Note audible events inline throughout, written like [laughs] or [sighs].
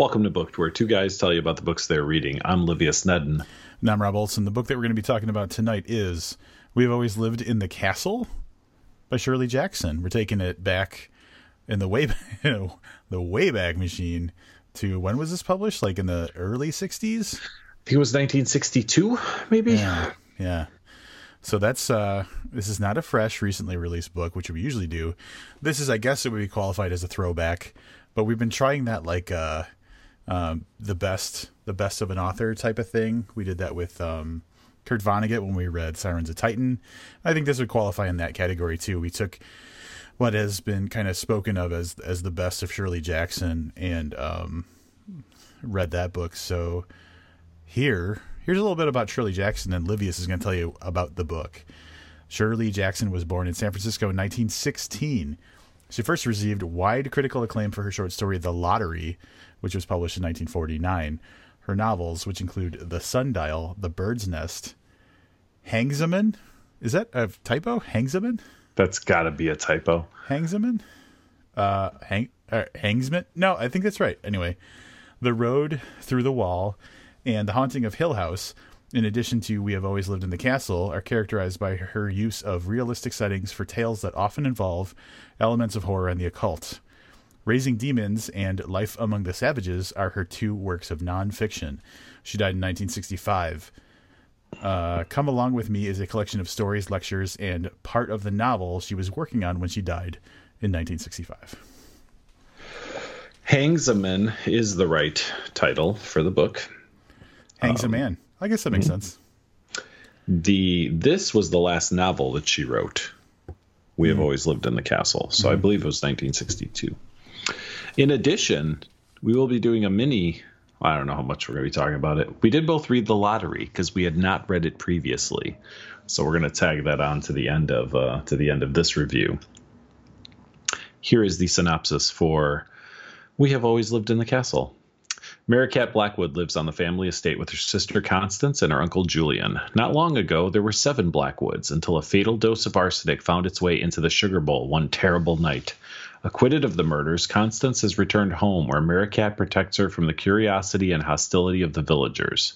Welcome to Booked, where two guys tell you about the books they're reading. I'm Livius Nedin. And I'm Rob Olson. The book that we're going to be talking about tonight is We've Always Lived in the Castle by Shirley Jackson. We're taking it back in the way [laughs] the Wayback Machine to when was this published? Like in the early 60s? I think it was 1962, maybe. Yeah. Yeah. So that's uh this is not a fresh recently released book, which we usually do. This is I guess it would be qualified as a throwback, but we've been trying that like uh um, the best the best of an author type of thing. We did that with um, Kurt Vonnegut when we read Sirens of Titan. I think this would qualify in that category too. We took what has been kind of spoken of as as the best of Shirley Jackson and um, read that book. So here here's a little bit about Shirley Jackson, and Livius is going to tell you about the book. Shirley Jackson was born in San Francisco in 1916. She first received wide critical acclaim for her short story The Lottery, which was published in 1949. Her novels, which include The Sundial, The Bird's Nest, Hangsaman. Is that a typo? Hangsaman? That's got to be a typo. Hangsaman? Uh, hang, uh, Hangsman? No, I think that's right. Anyway, The Road Through the Wall and The Haunting of Hill House, in addition to We Have Always Lived in the Castle, are characterized by her use of realistic settings for tales that often involve elements of horror and the occult. Raising Demons and Life Among the Savages are her two works of nonfiction. She died in 1965. Uh, Come Along With Me is a collection of stories, lectures, and part of the novel she was working on when she died in 1965. Hangs a Man is the right title for the book. Hangs um, a Man. I guess that makes mm-hmm. sense. The this was the last novel that she wrote. We mm. have always lived in the castle, so mm. I mm-hmm. believe it was 1962. In addition, we will be doing a mini. I don't know how much we're going to be talking about it. We did both read The Lottery because we had not read it previously, so we're going to tag that on to the end of uh, to the end of this review. Here is the synopsis for We Have Always Lived in the Castle. Merricat Blackwood lives on the family estate with her sister Constance and her uncle Julian. Not long ago, there were seven Blackwoods until a fatal dose of arsenic found its way into the sugar bowl one terrible night. Acquitted of the murders, Constance has returned home where Merricat protects her from the curiosity and hostility of the villagers.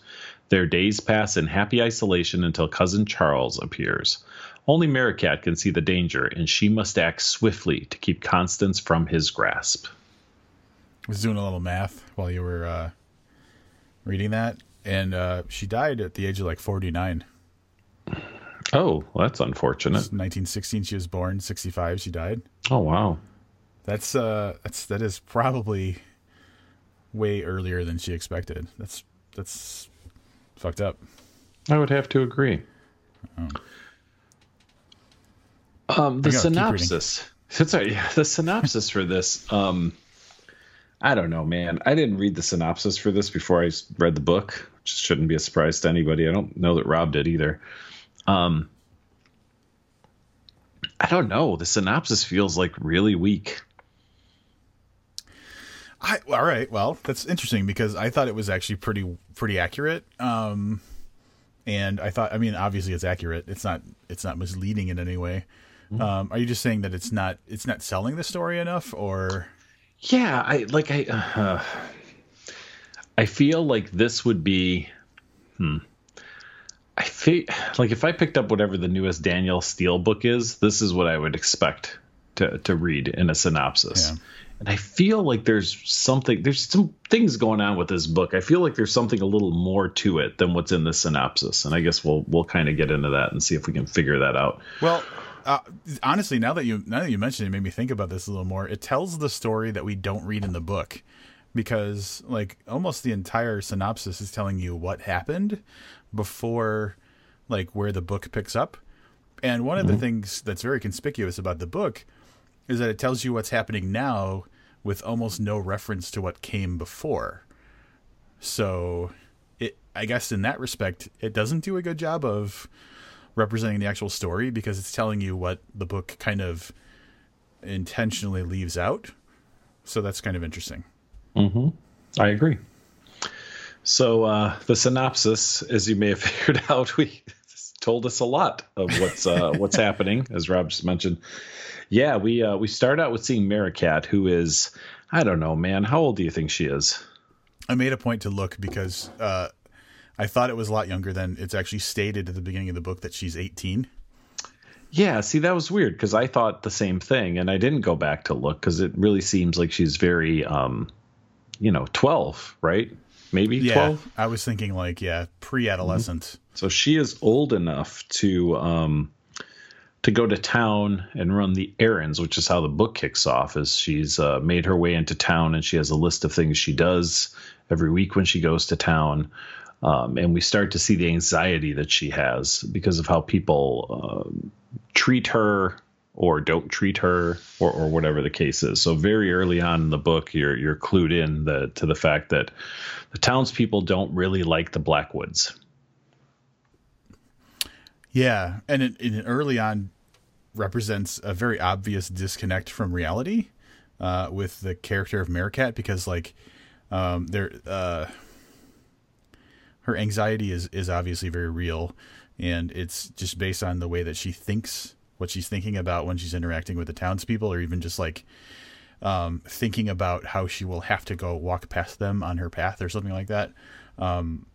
Their days pass in happy isolation until cousin Charles appears. Only Merricat can see the danger, and she must act swiftly to keep Constance from his grasp. I was doing a little math while you were uh, reading that, and uh, she died at the age of like 49. Oh, well, that's unfortunate. 1916 she was born, 65 she died. Oh, wow. That's uh that's that is probably way earlier than she expected. That's that's fucked up. I would have to agree. Oh. Um, the synopsis. Sorry, yeah, [laughs] the synopsis for this. Um, I don't know, man. I didn't read the synopsis for this before I read the book, which shouldn't be a surprise to anybody. I don't know that Rob did either. Um, I don't know. The synopsis feels like really weak. I, all right. Well, that's interesting because I thought it was actually pretty pretty accurate. Um, and I thought, I mean, obviously it's accurate. It's not it's not misleading in any way. Mm-hmm. Um, are you just saying that it's not it's not selling the story enough, or? Yeah, I like I. Uh, [sighs] I feel like this would be. Hmm. I feel like if I picked up whatever the newest Danielle Steel book is, this is what I would expect to to read in a synopsis. Yeah and I feel like there's something there's some things going on with this book. I feel like there's something a little more to it than what's in the synopsis, and I guess we'll we'll kind of get into that and see if we can figure that out. Well, uh, honestly, now that you now that you mentioned it, it made me think about this a little more. It tells the story that we don't read in the book because like almost the entire synopsis is telling you what happened before like where the book picks up. And one of mm-hmm. the things that's very conspicuous about the book is that it tells you what's happening now with almost no reference to what came before. So, it I guess in that respect, it doesn't do a good job of representing the actual story because it's telling you what the book kind of intentionally leaves out. So that's kind of interesting. Mm-hmm. I agree. So uh, the synopsis, as you may have [laughs] figured out, we told us a lot of what's uh, [laughs] what's happening, as Rob just mentioned. Yeah, we uh, we start out with seeing Merricat, who is I don't know, man. How old do you think she is? I made a point to look because uh, I thought it was a lot younger than it's actually stated at the beginning of the book that she's 18. Yeah, see, that was weird because I thought the same thing, and I didn't go back to look because it really seems like she's very, um, you know, 12, right? Maybe Yeah, 12. I was thinking like yeah, pre-adolescent. So she is old enough to um, to go to town and run the errands, which is how the book kicks off. Is she's uh, made her way into town and she has a list of things she does every week when she goes to town. Um, and we start to see the anxiety that she has because of how people um treat her or don't treat her or, or whatever the case is. So very early on in the book, you're you're clued in the, to the fact that the townspeople don't really like the Blackwoods. Yeah, and it, it early on represents a very obvious disconnect from reality uh, with the character of Merricat because like um, there uh, her anxiety is is obviously very real, and it's just based on the way that she thinks what she's thinking about when she's interacting with the townspeople, or even just like um, thinking about how she will have to go walk past them on her path or something like that. Um,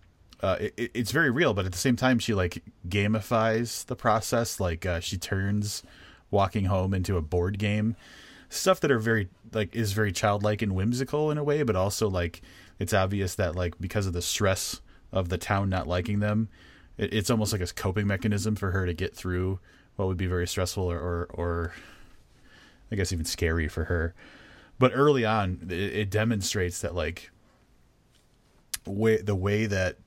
uh, it, it's very real, but at the same time, she like gamifies the process. Like uh, she turns walking home into a board game, stuff that are very like is very childlike and whimsical in a way, but also like it's obvious that like because of the stress of the town not liking them, it, it's almost like a coping mechanism for her to get through what would be very stressful or or, or I guess even scary for her. But early on, it, it demonstrates that like way the way that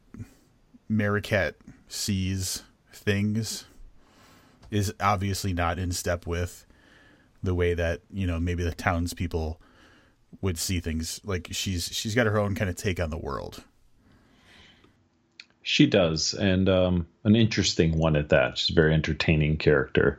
Merricat sees things is obviously not in step with the way that you know maybe the townspeople would see things. Like she's she's got her own kind of take on the world. She does, and um, an interesting one at that. She's a very entertaining character.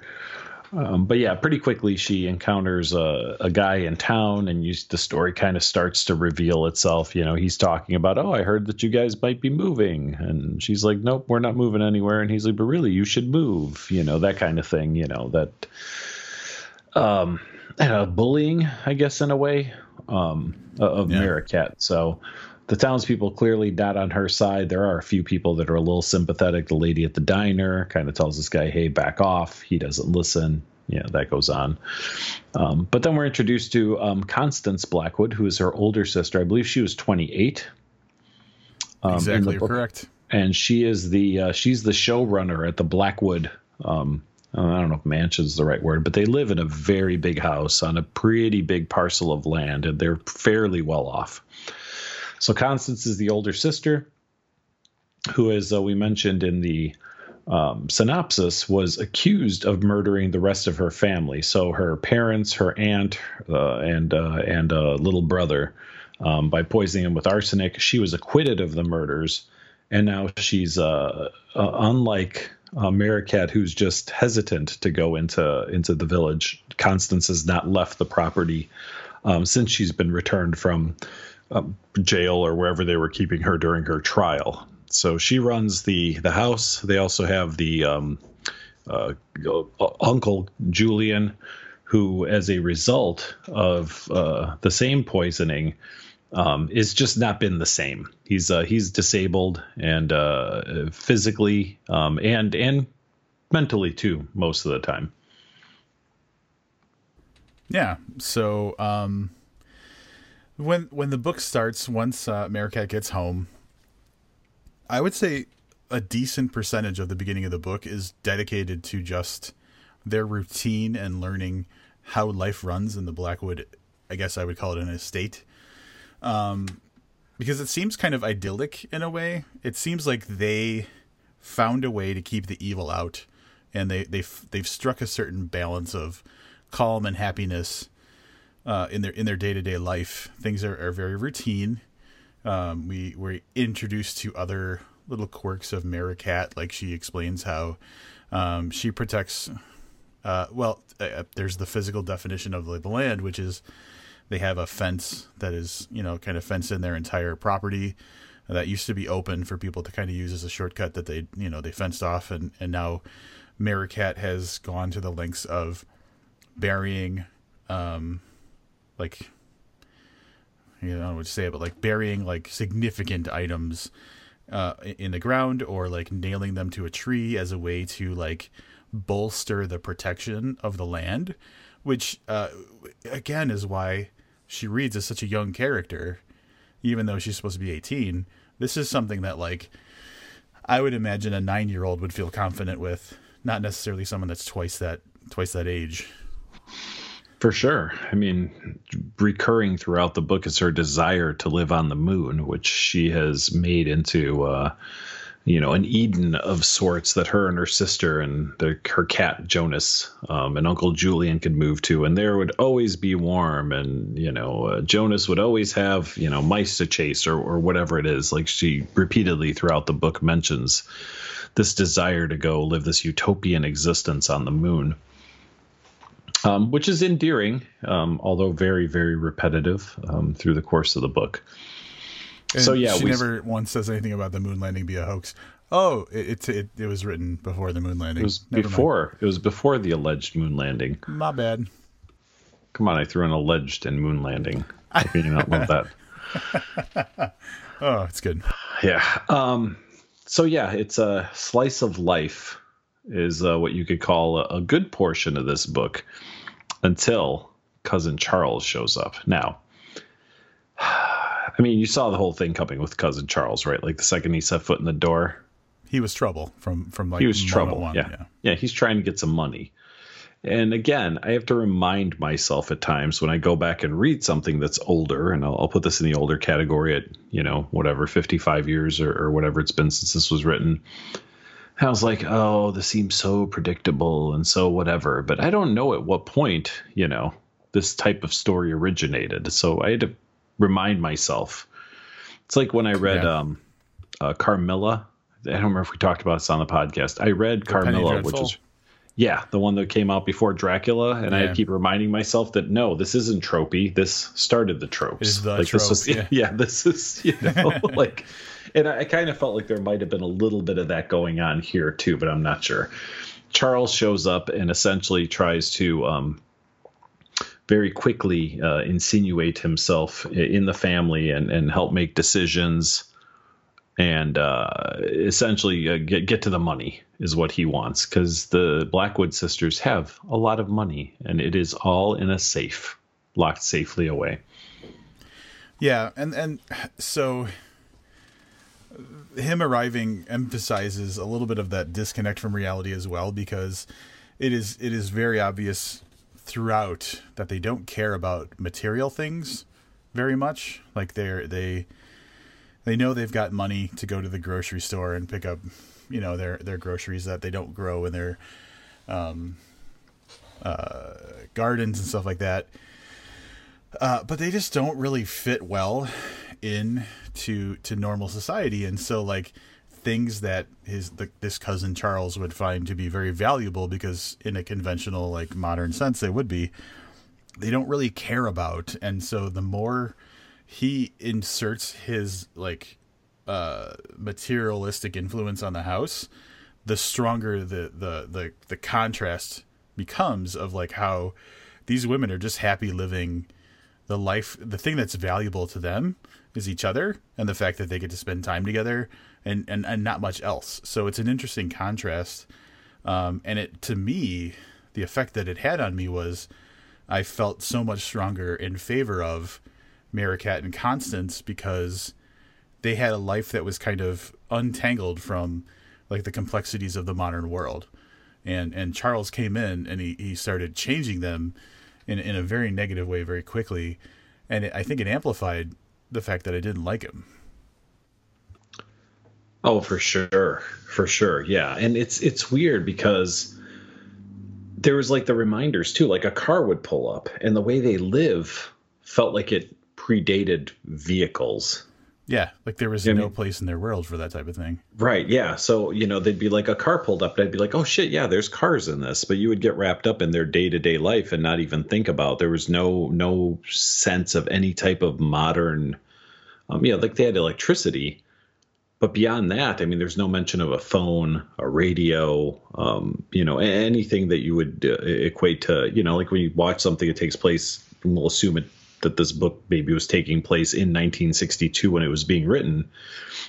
Um, but yeah, pretty quickly she encounters a, a guy in town, and you, the story kind of starts to reveal itself. You know, he's talking about, "Oh, I heard that you guys might be moving," and she's like, "Nope, we're not moving anywhere." And he's like, "But really, you should move." You know, that kind of thing. You know that, um, uh, bullying, I guess, in a way, um, of Yeah. So the townspeople clearly not on her side. There are a few people that are a little sympathetic. The lady at the diner kind of tells this guy, "Hey, back off." He doesn't listen. Yeah, that goes on. Um, but then we're introduced to um, Constance Blackwood, who is her older sister. I believe she was 28. um, exactly correct. and she is the uh, she's the showrunner at the Blackwood. Um, I don't know if mansion is the right word, but they live in a very big house on a pretty big parcel of land, and they're fairly well off. So Constance is the older sister, who, as uh, we mentioned in the um, synopsis, was accused of murdering the rest of her family. So her parents, her aunt, uh, and uh, and little brother, um, by poisoning them with arsenic. She was acquitted of the murders, and now she's uh, uh, unlike uh, Merricat, who's just hesitant to go into into the village. Constance has not left the property um, since she's been returned from um, jail or wherever they were keeping her during her trial. So she runs the the house. They also have the um, uh, uh, uncle Julian, who, as a result of uh, the same poisoning, um, is just not been the same. He's uh, he's disabled and uh, physically um, and and mentally too most of the time. Yeah. So um, when when the book starts, once uh, gets home, I would say a decent percentage of the beginning of the book is dedicated to just their routine and learning how life runs in the Blackwood. I guess I would call it an estate. Um, because it seems kind of idyllic in a way. It seems like they found a way to keep the evil out, and they they've they've struck a certain balance of calm and happiness uh, in their in their day to day life. Things are, are very routine. Um, we we're introduced to other little quirks of Merricat, like she explains how um, she protects. Uh, well, uh, there's the physical definition of the land, which is they have a fence that is you know kind of fenced in their entire property that used to be open for people to kind of use as a shortcut that they you know they fenced off and and now Merricat has gone to the lengths of burying um like you know, I would say it, but like burying like significant items uh, in the ground or like nailing them to a tree as a way to like bolster the protection of the land, which uh, again is why she reads as such a young character, even though she's supposed to be 18. This is something that like I would imagine a nine year old would feel confident with, not necessarily someone that's twice that twice that age. For sure. I mean, recurring throughout the book is her desire to live on the moon, which she has made into, uh, you know, an Eden of sorts that her and her sister and the, her cat Jonas um, and Uncle Julian could move to, and there would always be warm, and you know, uh, Jonas would always have you know mice to chase or or whatever it is. Like she repeatedly throughout the book mentions this desire to go live this utopian existence on the moon um, which is endearing, um, although very, very repetitive um, through the course of the book. And so yeah, she we, never once says anything about the moon landing be a hoax. Oh, it it, it was written before the moon landing. It was never before. Mind. It was before the alleged moon landing. My bad. Come on, I threw an alleged in moon landing. [laughs] I you not love that. [laughs] oh, it's good. Yeah. Um. So yeah, it's a slice of life is uh, what you could call a, a good portion of this book until cousin Charles shows up. Now, [sighs] I mean, you saw the whole thing coming with cousin Charles, right? Like the second he set foot in the door, he was trouble from from like he was trouble. One, yeah. yeah, yeah, he's trying to get some money. And again, I have to remind myself at times when I go back and read something that's older, and I'll, I'll put this in the older category at you know whatever fifty five years or, or whatever it's been since this was written. I was like, oh, this seems so predictable and so whatever. But I don't know at what point, you know, this type of story originated. So I had to remind myself. It's like when I read yeah. um, uh, Carmilla. I don't remember if we talked about this on the podcast. I read the Carmilla, which is yeah, the one that came out before Dracula, and yeah. I keep reminding myself that no, this isn't tropey. This started the tropes. the like trope, this was, yeah. [laughs] yeah, this is you [laughs] know like and I, I kind of felt like there might have been a little bit of that going on here too, but I'm not sure. Charles shows up and essentially tries to um, very quickly uh, insinuate himself in the family and, and help make decisions and uh, essentially uh, get get to the money is what he wants because the Blackwood sisters have a lot of money and it is all in a safe, locked safely away. Yeah, and and so him arriving emphasizes a little bit of that disconnect from reality as well because it is it is very obvious throughout that they don't care about material things very much like they're they they know they've got money to go to the grocery store and pick up you know their their groceries that they don't grow in their um uh gardens and stuff like that. Uh, but they just don't really fit well in to to normal society. And so like things that his the, this cousin Charles would find to be very valuable because in a conventional like modern sense they would be they don't really care about. And so the more he inserts his like uh materialistic influence on the house the stronger the the the, the contrast becomes of like how these women are just happy living the life the thing that's valuable to them is each other and the fact that they get to spend time together and and, and not much else. So it's an interesting contrast. Um, and it to me, the effect that it had on me was I felt so much stronger in favor of Merricat and Constance because they had a life that was kind of untangled from like the complexities of the modern world. And and Charles came in and he, he started changing them in in a very negative way very quickly. And it, I think it amplified the fact that I didn't like him. Oh, for sure, for sure, yeah. And it's it's weird because there was like the reminders too. Like a car would pull up, and the way they live felt like it predated vehicles. Yeah, like there was you no place in their world for that type of thing. Right. Yeah. So you know they'd be like a car pulled up, and I'd be like, oh shit, yeah, there's cars in this. But you would get wrapped up in their day to day life and not even think about. There was no no sense of any type of modern. Um, yeah, like they had electricity, but beyond that, I mean, there's no mention of a phone, a radio, um, you know, anything that you would uh, equate to, you know, like when you watch something that takes place, we'll assume it that this book maybe was taking place in 1962 when it was being written.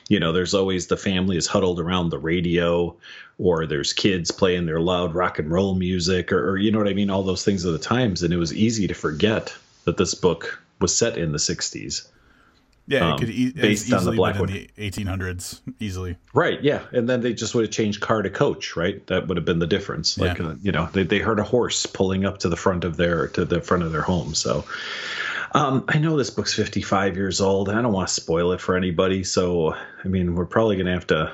You know, there's always the family is huddled around the radio, or there's kids playing their loud rock and roll music, or, or you know what I mean, all those things of the times, and it was easy to forget that this book was set in the 60s. Yeah, um, it could e- based on the Blackwood in the 1800s easily. Right. Yeah, and then they just would have changed car to coach. Right. That would have been the difference. Like yeah. uh, you know, they they heard a horse pulling up to the front of their to the front of their home. So. Um, I know this book's 55 years old. and I don't want to spoil it for anybody. So, I mean, we're probably going to have to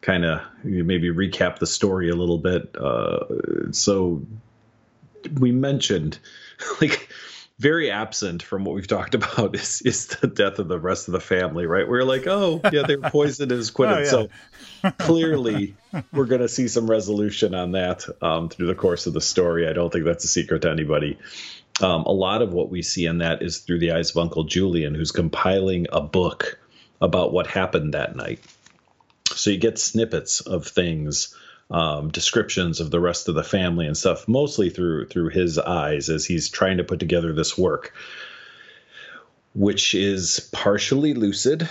kind of maybe recap the story a little bit. Uh, so, we mentioned [laughs] like very absent from what we've talked about is is the death of the rest of the family, right? We're like, oh yeah, they're poisoned and quitted. [laughs] oh, yeah. So clearly, [laughs] we're going to see some resolution on that um, through the course of the story. I don't think that's a secret to anybody. Um, a lot of what we see in that is through the eyes of Uncle Julian, who's compiling a book about what happened that night. So you get snippets of things um, descriptions of the rest of the family and stuff, mostly through through his eyes as he's trying to put together this work, which is partially lucid,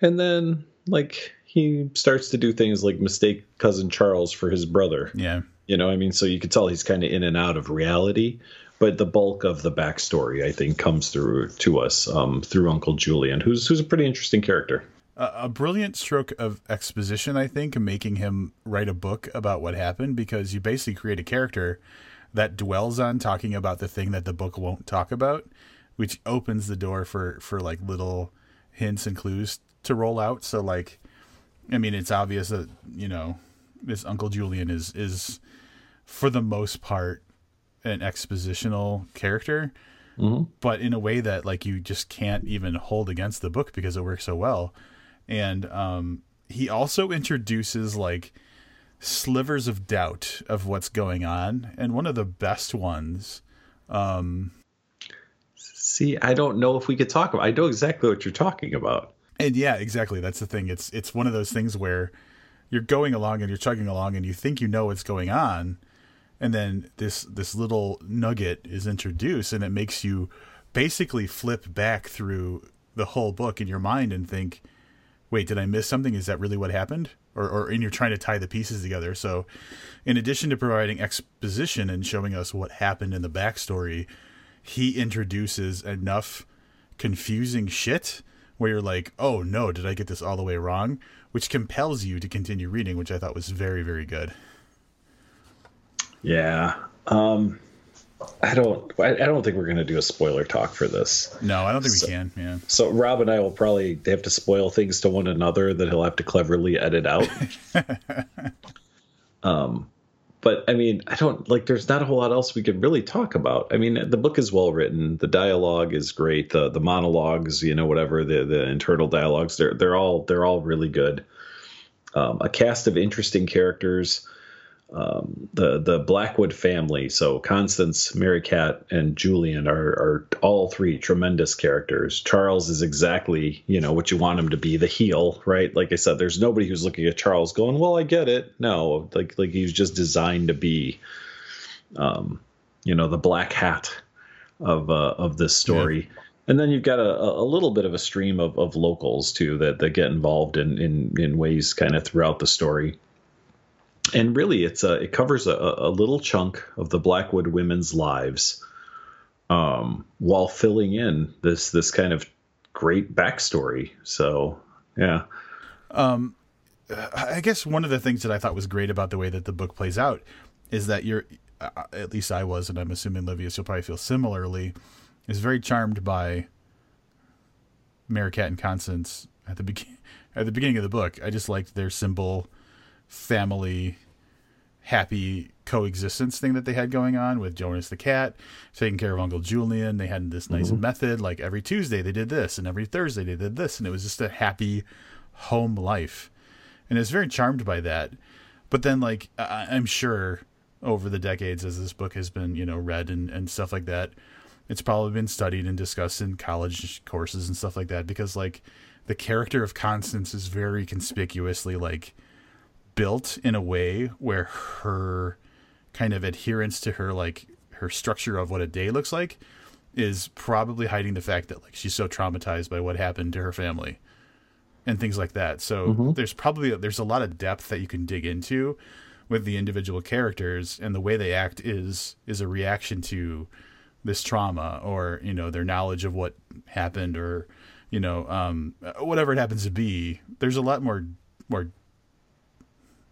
and then like he starts to do things like mistake cousin Charles for his brother. Yeah, you know, I mean, so you can tell he's kind of in and out of reality. But the bulk of the backstory, I think, comes through to us um, through Uncle Julian, who's who's a pretty interesting character a brilliant stroke of exposition, I think, making him write a book about what happened because you basically create a character that dwells on talking about the thing that the book won't talk about, which opens the door for for like little hints and clues to roll out. So like, I mean, it's obvious that you know this Uncle Julian is is for the most part an expositional character. Mm-hmm. But in a way that like you just can't even hold against the book because it works so well and um, he also introduces like slivers of doubt of what's going on, and one of the best ones. Um, See, I don't know if we could talk about. I know exactly what you're talking about. And yeah, exactly. That's the thing. It's it's one of those things where you're going along and you're chugging along and you think you know what's going on, and then this this little nugget is introduced and it makes you basically flip back through the whole book in your mind and think, wait, did I miss something? Is that really what happened? Or, or and you're trying to tie the pieces together. So, in addition to providing exposition and showing us what happened in the backstory, he introduces enough confusing shit where you're like, oh no, did I get this all the way wrong? Which compels you to continue reading, which I thought was very, very good. Yeah. Um, I don't. I don't think we're going to do a spoiler talk for this. No, I don't think so, we can. Yeah. So Rob and I will probably have to spoil things to one another that he'll have to cleverly edit out. [laughs] um, but I mean, I don't like. There's not a whole lot else we could really talk about. I mean, the book is well written. The dialogue is great. The the monologues, you know, whatever the the internal dialogues, they're they're all they're all really good. Um, a cast of interesting characters um, the the Blackwood family. So Constance, Merricat, and Julian are are all three tremendous characters. Charles is exactly you know what you want him to be, the heel, right? Like I said, there's nobody who's looking at Charles going, "Well, I get it." No, like like he's just designed to be, um, you know, the black hat of uh, of this story. Yeah. And then you've got a, a little bit of a stream of, of locals too that, that get involved in, in, in ways kind of throughout the story and really it's a it covers a, a little chunk of the Blackwood women's lives, um, while filling in this this kind of great backstory. So yeah. Um, I guess one of the things that I thought was great about the way that the book plays out is that you're, uh, at least I was, and I'm assuming Livius, you'll probably feel similarly, is very charmed by Merricat and Constance at the beginning. [laughs] At the beginning of the book, I just liked their simple family happy coexistence thing that they had going on with Jonas the cat taking care of Uncle Julian. They had this nice mm-hmm. method like every Tuesday they did this and every Thursday they did this and it was just a happy home life. And I was very charmed by that. But then like I- I'm sure over the decades as this book has been, you know, read and, and stuff like that, it's probably been studied and discussed in college courses and stuff like that because like the character of Constance is very conspicuously like built in a way where her kind of adherence to her like her structure of what a day looks like is probably hiding the fact that like she's so traumatized by what happened to her family and things like that. So mm-hmm. there's probably there's a lot of depth that you can dig into with the individual characters and the way they act is is a reaction to this trauma or you know their knowledge of what happened or you know um, whatever it happens to be there's a lot more more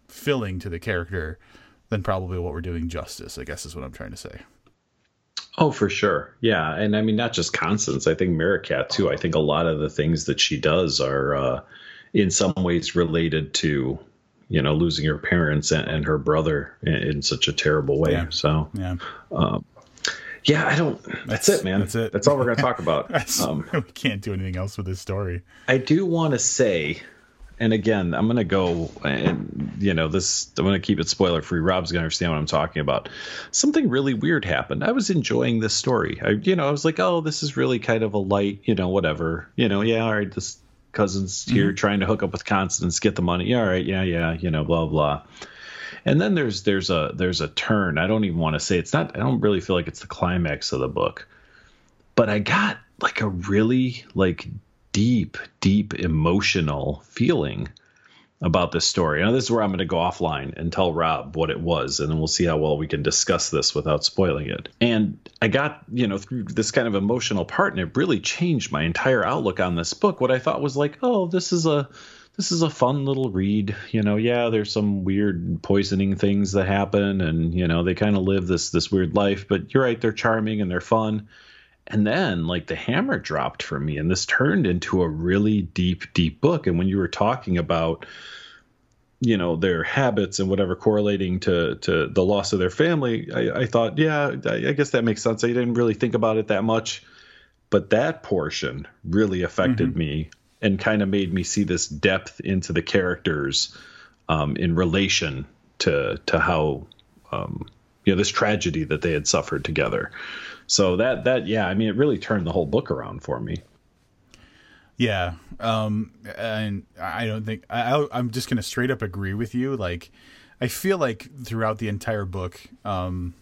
filling to the character than probably what we're doing justice i guess is what i'm trying to say oh for sure yeah and i mean not just constance i think merricat too i think a lot of the things that she does are uh, in some ways related to you know losing her parents and, and her brother in, in, such a terrible way yeah. so yeah um, yeah, I don't. That's, that's, it, man. That's it. That's all we're going to talk about. [laughs] um, [laughs] we can't do anything else with this story. I do want to say, and again, I'm going to go and you know this. I'm going to keep it spoiler free. Rob's going to understand what I'm talking about. Something really weird happened. I was enjoying this story. I, you know, I was like, oh, this is really kind of a light, you know, whatever. You know, yeah, all right, this cousin's here mm-hmm. trying to hook up with Constance, get the money. Yeah, all right, yeah, yeah, you know, blah blah. And then there's there's a there's a turn. I don't even want to say it's not. I don't really feel like it's the climax of the book, but I got like a really like deep deep emotional feeling about this story. Now this is where I'm going to go offline and tell Rob what it was, and then we'll see how well we can discuss this without spoiling it. And I got you know through this kind of emotional part, and it really changed my entire outlook on this book. What I thought was like, oh, this is a this is a fun little read. You know, yeah, there's some weird poisoning things that happen, and you know they kind of live this this weird life. But you're right, they're charming and they're fun. And then like the hammer dropped for me, and this turned into a really deep, deep book. And when you were talking about you know their habits and whatever correlating to to the loss of their family i, I thought yeah I, I, guess that makes sense i didn't really think about it that much but that portion really affected mm-hmm. me and kind of made me see this depth into the characters um, in relation to to how um, you know this tragedy that they had suffered together. So that that yeah, I mean, it really turned the whole book around for me. Yeah, um, and I don't think I, I'm just gonna straight up agree with you. Like, I feel like throughout the entire book, um,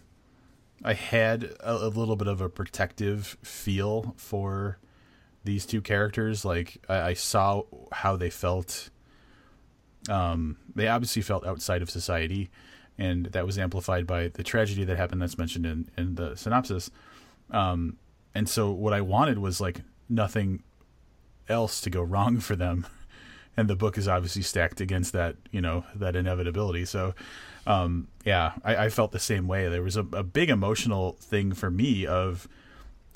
I had a, a little bit of a protective feel for these two characters. Like I, I saw how they felt. Um, they obviously felt outside of society, and that was amplified by the tragedy that happened. That's mentioned in in the synopsis. Um, and so what I wanted was like nothing else to go [laughs] wrong for them. And the book is obviously stacked against that, you know, that inevitability. So, um, yeah, I, I, felt the same way. There was a, a big emotional thing for me of,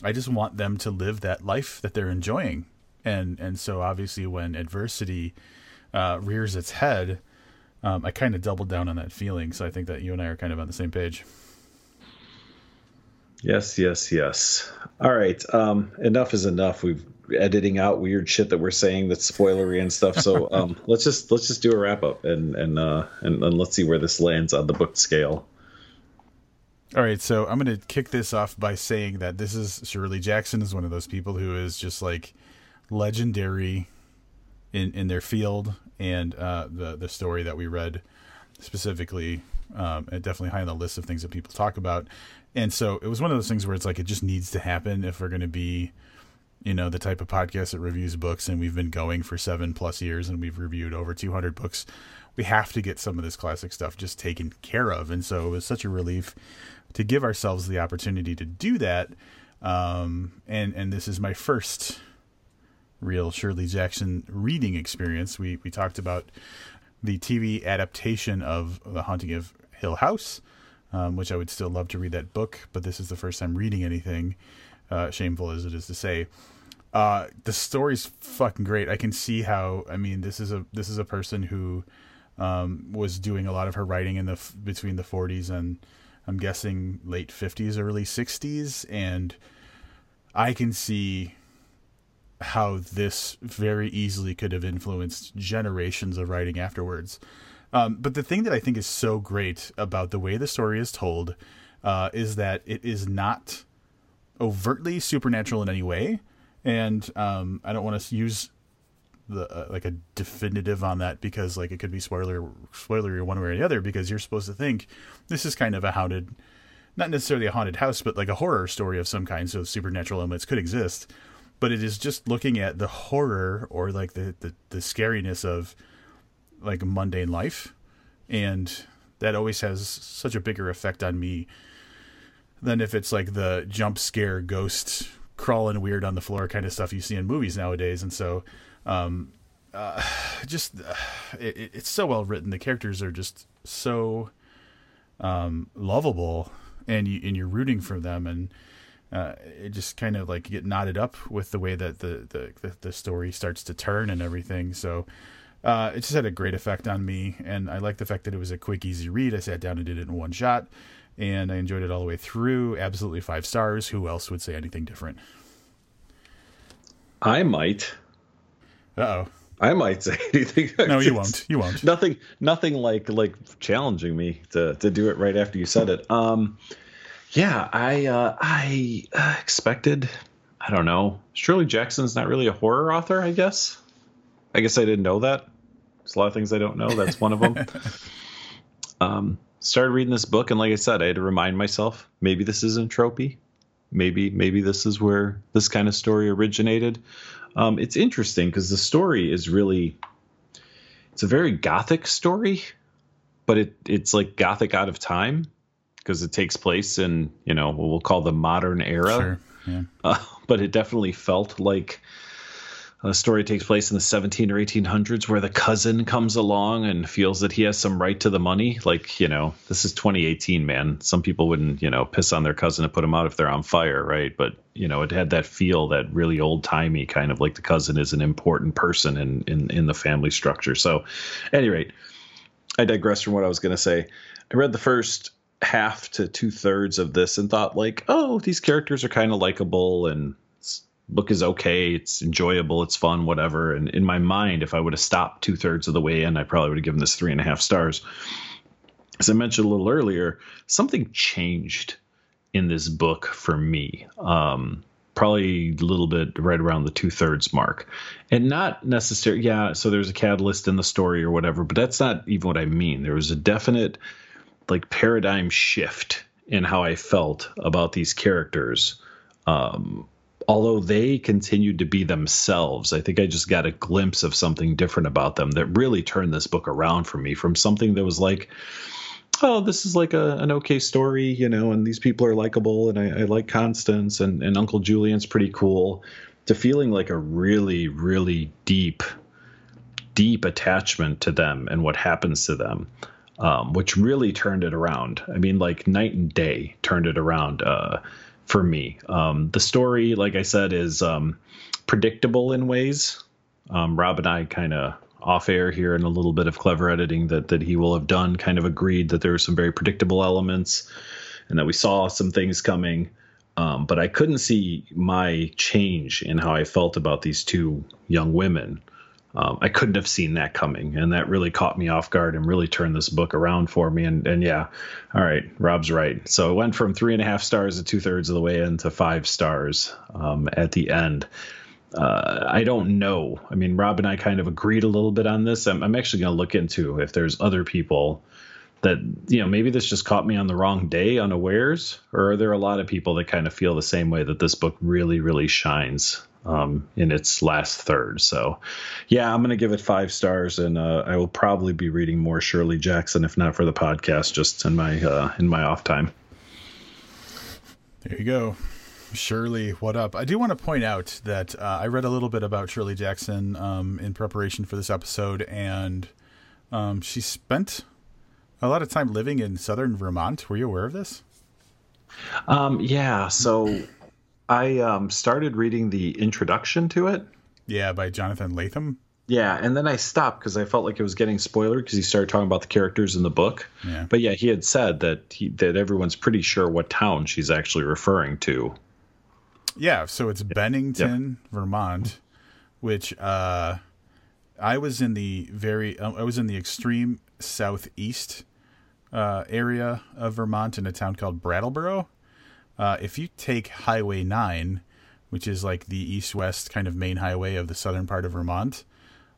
I just want them to live that life that they're enjoying. And and so obviously when adversity uh, rears its head, um, I kind of doubled down on that feeling. So I think that you and I are kind of on the same page. Yes, yes, yes. All right. Um, enough is enough. We've editing out weird shit that we're saying that's spoilery and stuff. So [laughs] um, let's just let's just do a wrap up and and uh, and, and let's see where this lands on the book scale. All right, so I'm going to kick this off by saying that this is Shirley Jackson is one of those people who is just like legendary in in their field, and uh, the the story that we read specifically, um, definitely high on the list of things that people talk about. And so it was one of those things where it's like it just needs to happen if we're going to be, you know, the type of podcast that reviews books, and we've been going for seven plus years, and we've reviewed over 200 books. We have to get some of this classic stuff just taken care of, and so it was such a relief to give ourselves the opportunity to do that. Um, and and this is my first real Shirley Jackson reading experience. We we talked about the TV adaptation of The Haunting of Hill House, um, which I would still love to read that book, but this is the first time reading anything. Uh, shameful as it is to say. Uh, the story's fucking great. I can see how. I mean, this is a this is a person who um, was doing a lot of her writing in the between the 40s and I'm guessing late 50s, early 60s, and I can see how this very easily could have influenced generations of writing afterwards. Um, but the thing that I think is so great about the way the story is told uh, is that it is not overtly supernatural in any way. And um, I don't want to use the uh, like a definitive on that because like it could be spoiler spoilery one way or the other because you're supposed to think this is kind of a haunted not necessarily a haunted house, but like a horror story of some kind. So supernatural elements could exist, but it is just looking at the horror or like the the, the scariness of like mundane life, and that always has such a bigger effect on me than if it's like the jump scare ghost crawling weird on the floor kind of stuff you see in movies nowadays. And so, um, uh, [sighs] just uh, it, it's so well written. The characters are just so um, lovable, and you and you're rooting for them, and uh, it just kind of like get knotted up with the way that the the, the, the story starts to turn and everything. So. Uh, it just had a great effect on me, and I like the fact that it was a quick, easy read. I sat down and did it in one shot, and I enjoyed it all the way through. Absolutely five stars. Who else would say anything different? I might. Uh oh. I might say [laughs] anything. No, you won't. You won't. nothing. Nothing like like challenging me to to do it right after you said it. Um, yeah, I uh, I uh, expected. I don't know. Shirley Jackson's not really a horror author. I guess. I guess I didn't know that. There's a lot of things I don't know. That's one of them. [laughs] um, started reading this book, and like I said, I had to remind myself maybe this isn't tropey maybe maybe this is where this kind of story originated. Um, it's interesting because the story is really it's a very gothic story, but it it's like gothic out of time because it takes place in you know what we'll call the modern era. Sure. Yeah. Uh, [laughs] but it definitely felt like a story takes place in the 17 or 1800s where the cousin comes along and feels that he has some right to the money. Like you know this is 2018 man. Some people wouldn't you know piss on their cousin and put him out if they're on fire right? But you know it had that feel that really old timey kind of like the cousin is an important person in in, in the family structure. So at any rate i digress from what i was going to say. I read the first half to two thirds of this and thought like oh these characters are kind of likable and book is okay. It's enjoyable. It's fun, whatever. And in my mind, if I would have stopped two thirds of the way in, I probably would have given this three and a half stars. As I mentioned a little earlier, something changed in this book for me. Um, probably a little bit right around the two thirds mark. And not necessarily, yeah, so there's a catalyst in the story or whatever, but that's not even what I mean. There was a definite like paradigm shift in how I felt about these characters. Um, although they continued to be themselves, I think I just got a glimpse of something different about them that really turned this book around for me from something that was like, oh, this is like a, an okay story, you know, and these people are likable, and I, I like Constance, and, and Uncle Julian's pretty cool, to feeling like a really, really deep, deep attachment to them and what happens to them. Um, which really turned it around. I mean, like night and day turned it around. Uh, for me. Um, the story, like I said, is um, predictable in ways. Um, Rob and I kind of off air here and a little bit of clever editing that that he will have done kind of agreed that there were some very predictable elements and that we saw some things coming. Um, but I couldn't see my change in how I felt about these two young women um, I couldn't have seen that coming, and that really caught me off guard and really turned this book around for me. And and yeah, all right, Rob's right. So it went from three and a half stars to two thirds of the way into five stars um, at the end. Uh, I don't know. I mean, Rob and I kind of agreed a little bit on this. I'm, I'm actually going to look into if there's other people that you know maybe this just caught me on the wrong day unawares or are there a lot of people that kind of feel the same way that this book really really shines um, in its last third. So, yeah, I'm going to give it five stars, and uh, I will probably be reading more Shirley Jackson, if not for the podcast, just in my uh, in my off time. There you go. Shirley, what up? I do want to point out that uh, I read a little bit about Shirley Jackson um, in preparation for this episode, and um, she spent a lot of time living in southern Vermont. Were you aware of this? Um, yeah. So I um, started reading the introduction to it. Yeah, by Jonathan Lethem. Yeah, and then I stopped because I felt like it was getting spoiler because he started talking about the characters in the book. Yeah. But yeah, he had said that he, that everyone's pretty sure what town she's actually referring to. Yeah, so it's Bennington, yep. Vermont, which uh, I was in the very uh, I was in the extreme southeast uh, area of Vermont in a town called Brattleboro. Uh, if you take Highway 9, which is like the east west kind of main highway of the southern part of Vermont,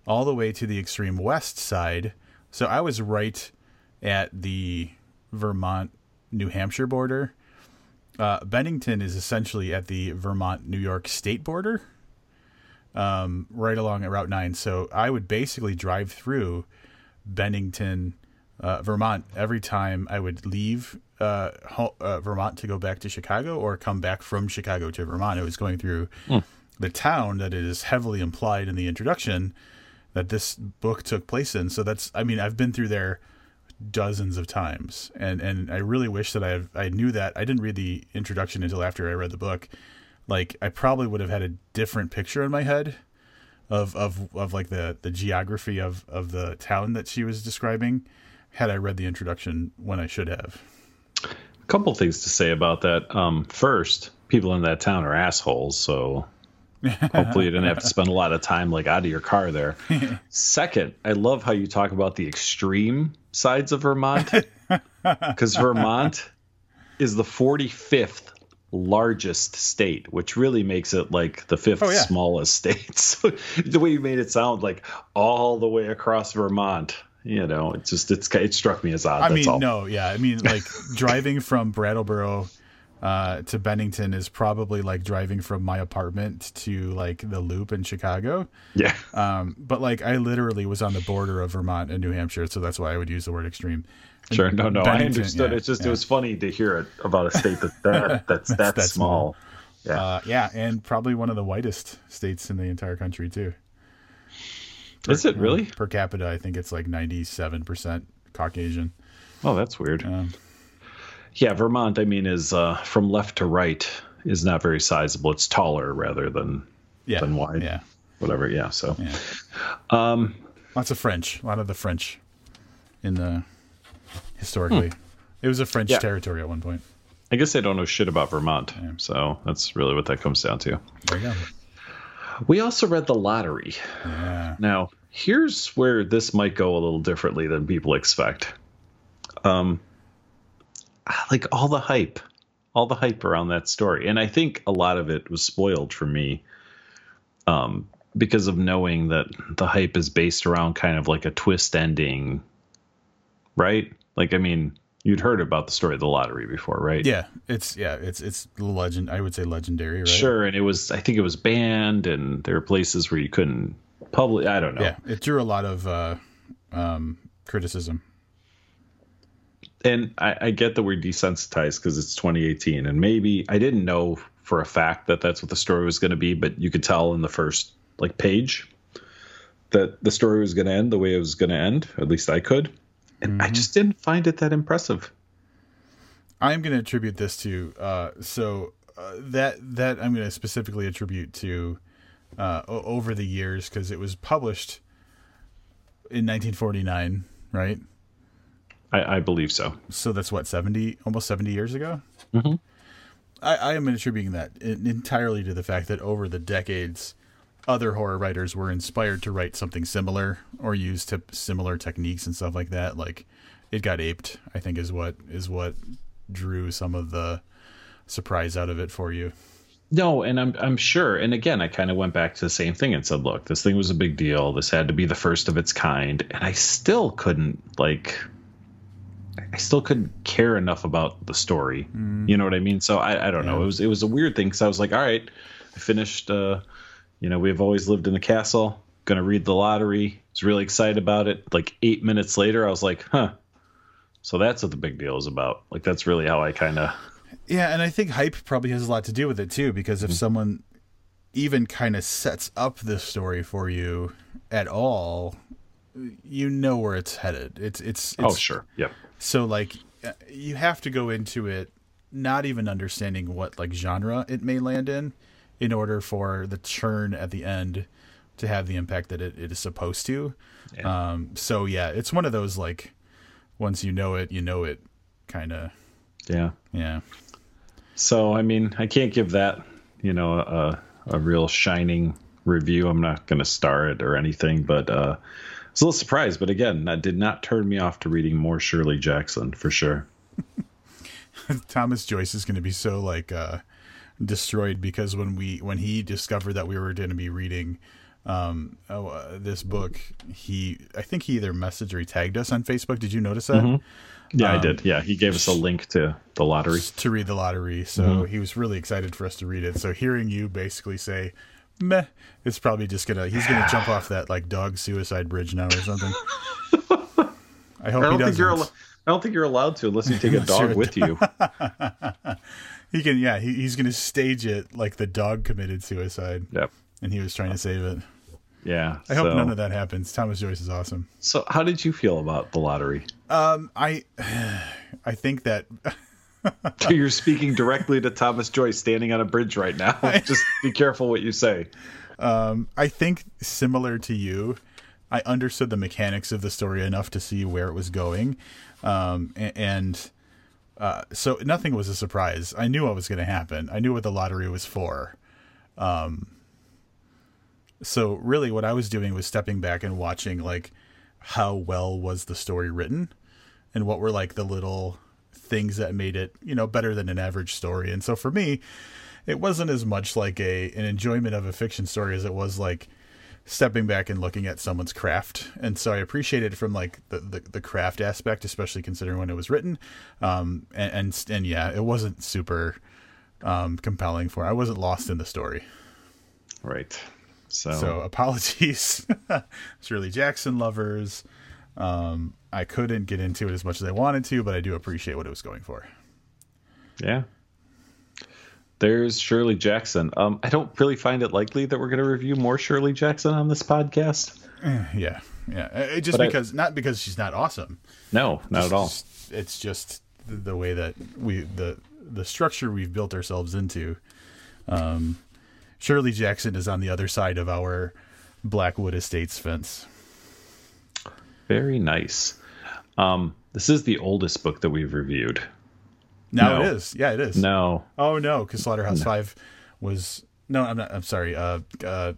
all the way to the extreme west side. So I was right at the Vermont New Hampshire border. uh, Bennington is essentially at the Vermont New York state border, um, right along at Route 9. So I would basically drive through Bennington, uh, Vermont every time I would leave uh, ho- uh, Vermont to go back to Chicago or come back from Chicago to Vermont. It was going through the town that it is heavily implied in the introduction that this book took place in. So that's, I mean, I've been through there dozens of times, and and I really wish that I I knew that. I didn't read the introduction until after I read the book. Like I probably would have had a different picture in my head of of of like the the geography of of the town that she was describing had I read the introduction when I should have. A couple things to say about that. Um, first, people in that town are assholes, so [laughs] hopefully you didn't have to spend a lot of time like out of your car there. [laughs] Second, I love how you talk about the extreme sides of Vermont [laughs] because Vermont is the 45th largest state, which really makes it like the fifth Oh, yeah. smallest state. So the way you made it sound like all the way across Vermont, you know, it just it's it struck me as odd. I that's mean, all. no, yeah. I mean, like [laughs] driving from Brattleboro uh, to Bennington is probably like driving from my apartment to like the Loop in Chicago. Yeah. Um, but like I literally was on the border of Vermont and New Hampshire, so that's why I would use the word extreme. Sure. No, no, I understood. yeah, it's just yeah. it was funny to hear it about a state that, [laughs] that that's that, that small. Yeah. Uh, yeah, and probably one of the whitest states in the entire country too. Is it really? Per capita, I think it's like ninety-seven percent Caucasian. Oh, that's weird. Um, Yeah, Vermont. I mean, is uh, from left to right is not very sizable. It's taller rather than yeah, Than wide. Yeah, whatever. Yeah. So yeah. um, Lots of French. A lot of the French in the historically. It was a French Hmm. Yeah. territory at one point. I guess I don't know shit about Vermont. So that's really what that comes down to. There you go. We also read the lottery. Yeah. Now, here's where this might go a little differently than people expect. Um, like all the hype, all the hype around that story, and I think a lot of it was spoiled for me, um, because of knowing that the hype is based around kind of like a twist ending, right? Like, I mean, you'd heard about the story of the lottery before, right? Yeah, it's yeah, it's it's legend. I would say legendary, right? Sure, and it was. I think it was banned, and there were places where you couldn't public. I don't know. Yeah, it drew a lot of uh, um, criticism. and I, I get that we're desensitized because it's 2018, and maybe I didn't know for a fact that that's what the story was going to be, but you could tell in the first like page that the story was going to end the way it was going to end. At least I could, and I just didn't find it that impressive. I'm going to attribute this to uh, so uh, that that I'm going to specifically attribute to uh, o- over the years because it was published in 1949, right? I, I believe so. So that's what 70, almost 70 years ago. Mm-hmm. I, I am attributing that entirely to the fact that over the decades, other horror writers were inspired to write something similar or use t- similar techniques and stuff like that. Like it got aped, I think, is what is what drew some of the surprise out of it for you. No, and I'm I'm sure. And again, I kind of went back to the same thing and said, look, this thing was a big deal. This had to be the first of its kind, and I still couldn't like. I still couldn't care enough about the story. You know what I mean? So I, I don't know. It was it was a weird thing because I was like, all right, I finished. Uh, you know, we've always lived in the castle. Gonna read the lottery. Was really excited about it. Like eight minutes later, I was like, huh. So that's what the big deal is about. Like that's really how I kind of Yeah, and I think hype probably has a lot to do with it too, because if someone even kind of sets up the story for you at all, you know where it's headed. It's it's, it's oh sure, yep. So like uh, you have to go into it not even understanding what like genre it may land in in order for the churn at the end to have the impact that it, it is supposed to. Yeah. Um so yeah, it's one of those like once you know it, you know it kind of Yeah. yeah. So I mean, I can't give that you know a a real shining review. I'm not going to star it or anything, but uh, I was a little surprised. But again, that did not turn me off to reading more Shirley Jackson for sure. [laughs] Thomas Joyce is going to be so like uh destroyed because when we when he discovered that we were going to be reading um, oh, uh, this book, he I think he either messaged or he tagged us on Facebook. Did you notice that? Mm-hmm. Yeah, um, I did. Yeah, he gave us a link to the lottery to read the lottery. So mm-hmm. he was really excited for us to read it. So hearing you basically say, "Meh," it's probably just gonna he's gonna jump off that like dog suicide bridge now or something. [laughs] I hope I don't he think you're. Al- I don't think you're allowed to unless you take a [laughs] dog with you. [laughs] he can, yeah. He, he's going to stage it like the dog committed suicide. Yep. And he was trying to save it. Yeah. I hope none of that happens. Thomas Joyce is awesome. So, how did you feel about the lottery? Um, I, [sighs] I think that. [laughs] You're speaking directly to Thomas Joyce standing on a bridge right now. [laughs] [laughs] Just be careful what you say. Um, I think similar to you, I understood the mechanics of the story enough to see where it was going, um, and uh, so nothing was a surprise. I knew what was going to happen. I knew what the lottery was for. Um, so really, what I was doing was stepping back and watching like how well was the story written, and what were like the little things that made it you know better than an average story. And so for me, it wasn't as much like a an enjoyment of a fiction story as it was like stepping back and looking at someone's craft. And so I appreciate it from like the, the, the craft aspect, especially considering when it was written. Um, and, and, and yeah, it wasn't super, um, compelling for, I wasn't lost in the story. Right. So, so [laughs] apologies, Shirley Jackson lovers. Um, I couldn't get into it as much as I wanted to, but I do appreciate what it was going for. Yeah, there's Shirley Jackson. Um, I don't really find it likely that we're going to review more Shirley Jackson on this podcast. Eh, yeah, yeah. It, just but because, I, not because she's not awesome. No, not just, at all. It's just the way that we the the structure we've built ourselves into. Um, Shirley Jackson is on the other side of our Blackwood Estates fence. Very nice. Um, this is the oldest book that we've reviewed. Now no. it is. Yeah, it is. No. Oh no, because Slaughterhouse no. Five was no. I'm not. I'm sorry. Uh, uh, uh,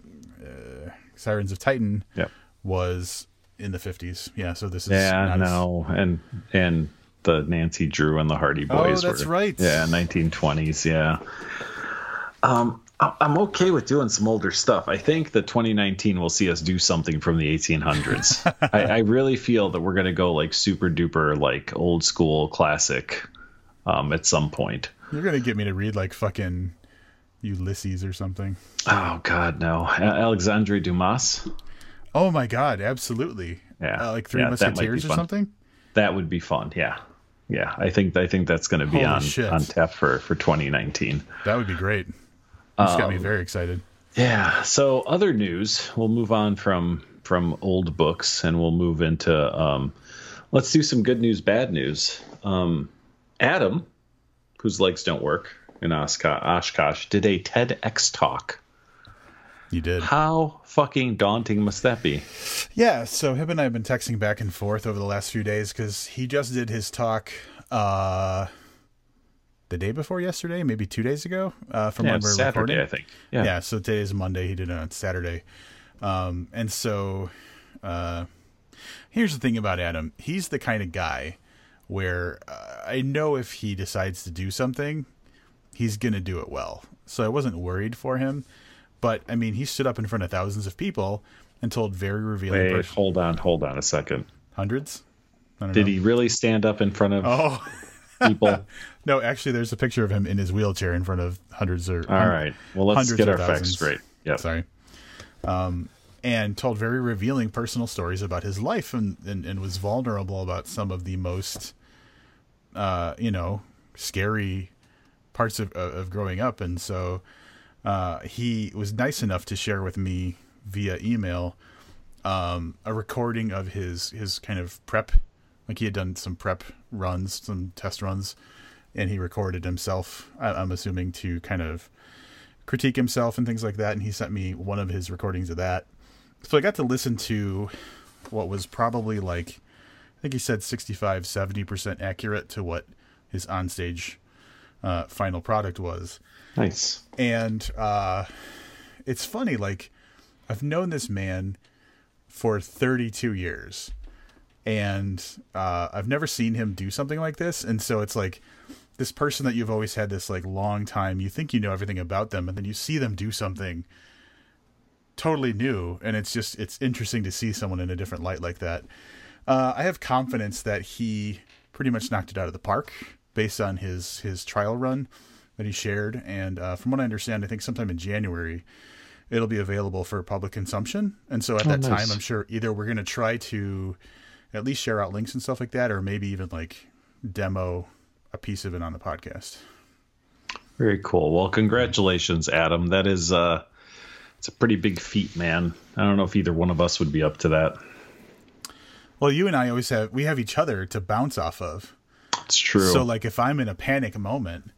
Sirens of Titan. Yep. Was in the 50s. Yeah. So this is. Yeah. no. As... And and the Nancy Drew and the Hardy oh, Boys. Oh, that's were, right. Yeah, 1920s. Yeah. Um, I'm okay with doing some older stuff. I think that 2019 will see us do something from the 1800s. [laughs] I, I, really feel that we're going to go like super duper, like old school classic um, at some point. You're gonna get me to read like fucking Ulysses or something. Oh God, no, Alexandre Dumas. Oh my God, absolutely. Yeah, uh, like Three yeah, Musketeers or something. That would be fun. Yeah, yeah. I think I think that's going to be Holy on shit. on tap for for 2019. That would be great. This um, got me um, very excited. Yeah. So other news. We'll move on from from old books and we'll move into um, let's do some good news, bad news. Um, Adam, whose legs don't work in Oshkosh, did a TEDx talk. You did. How fucking daunting must that be? Yeah, so him and I have been texting back and forth over the last few days because he just did his talk uh, the day before yesterday, maybe two days ago. Uh, from yeah, when we're Saturday, recording. I think. Yeah. yeah. So today is Monday. He did it on Saturday, um, and so uh, here's the thing about Adam. He's the kind of guy where uh, I know if he decides to do something, he's going to do it well. So I wasn't worried for him. But I mean, he stood up in front of thousands of people and told very revealing. Wait, person- hold on, hold on a second. Hundreds? Did know. he really stand up in front of oh. people? [laughs] no, actually, there's a picture of him in his wheelchair in front of hundreds or. All right. Well, let's get our facts straight. Yeah. Sorry. Um, and told very revealing personal stories about his life and, and, and was vulnerable about some of the most uh, you know, scary parts of of growing up, and so uh, he was nice enough to share with me via email um, a recording of his his kind of prep, like he had done some prep runs, some test runs, and he recorded himself. I'm assuming to kind of critique himself and things like that. And he sent me one of his recordings of that, so I got to listen to what was probably like think he said 65, 70% accurate to what his onstage uh, final product was. Nice. And uh, it's funny, like, I've known this man for 32 years. And uh, I've never seen him do something like this. And so it's like this person that you've always had this like long time, you think you know everything about them, and then you see them do something totally new, and it's just it's interesting to see someone in a different light like that. Uh, I have confidence that he pretty much knocked it out of the park based on his his trial run that he shared, and uh, from what I understand, I think sometime in January it'll be available for public consumption. And so at Oh, that nice. time, I'm sure either we're going to try to at least share out links and stuff like that, or maybe even like demo a piece of it on the podcast. Very cool. Well, congratulations, Adam. That is uh it's a pretty big feat, man. I don't know if either one of us would be up to that. Well, you and I always have we have each other to bounce off of. It's true. So like if I'm in a panic moment,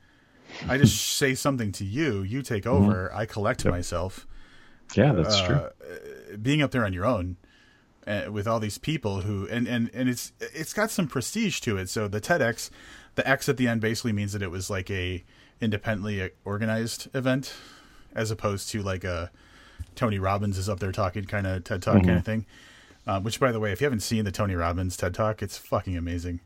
I just [laughs] say something to you, you take over, I collect myself. yeah, that's true. uh, Being up there on your own uh, with all these people who and and and it's it's got some prestige to it. So the TEDx, the X at the end basically means that it was like a independently organized event as opposed to like a Tony Robbins is up there talking kind of TED Talk kind of thing. Um, which, by the way, if you haven't seen the Tony Robbins TED Talk, it's fucking amazing.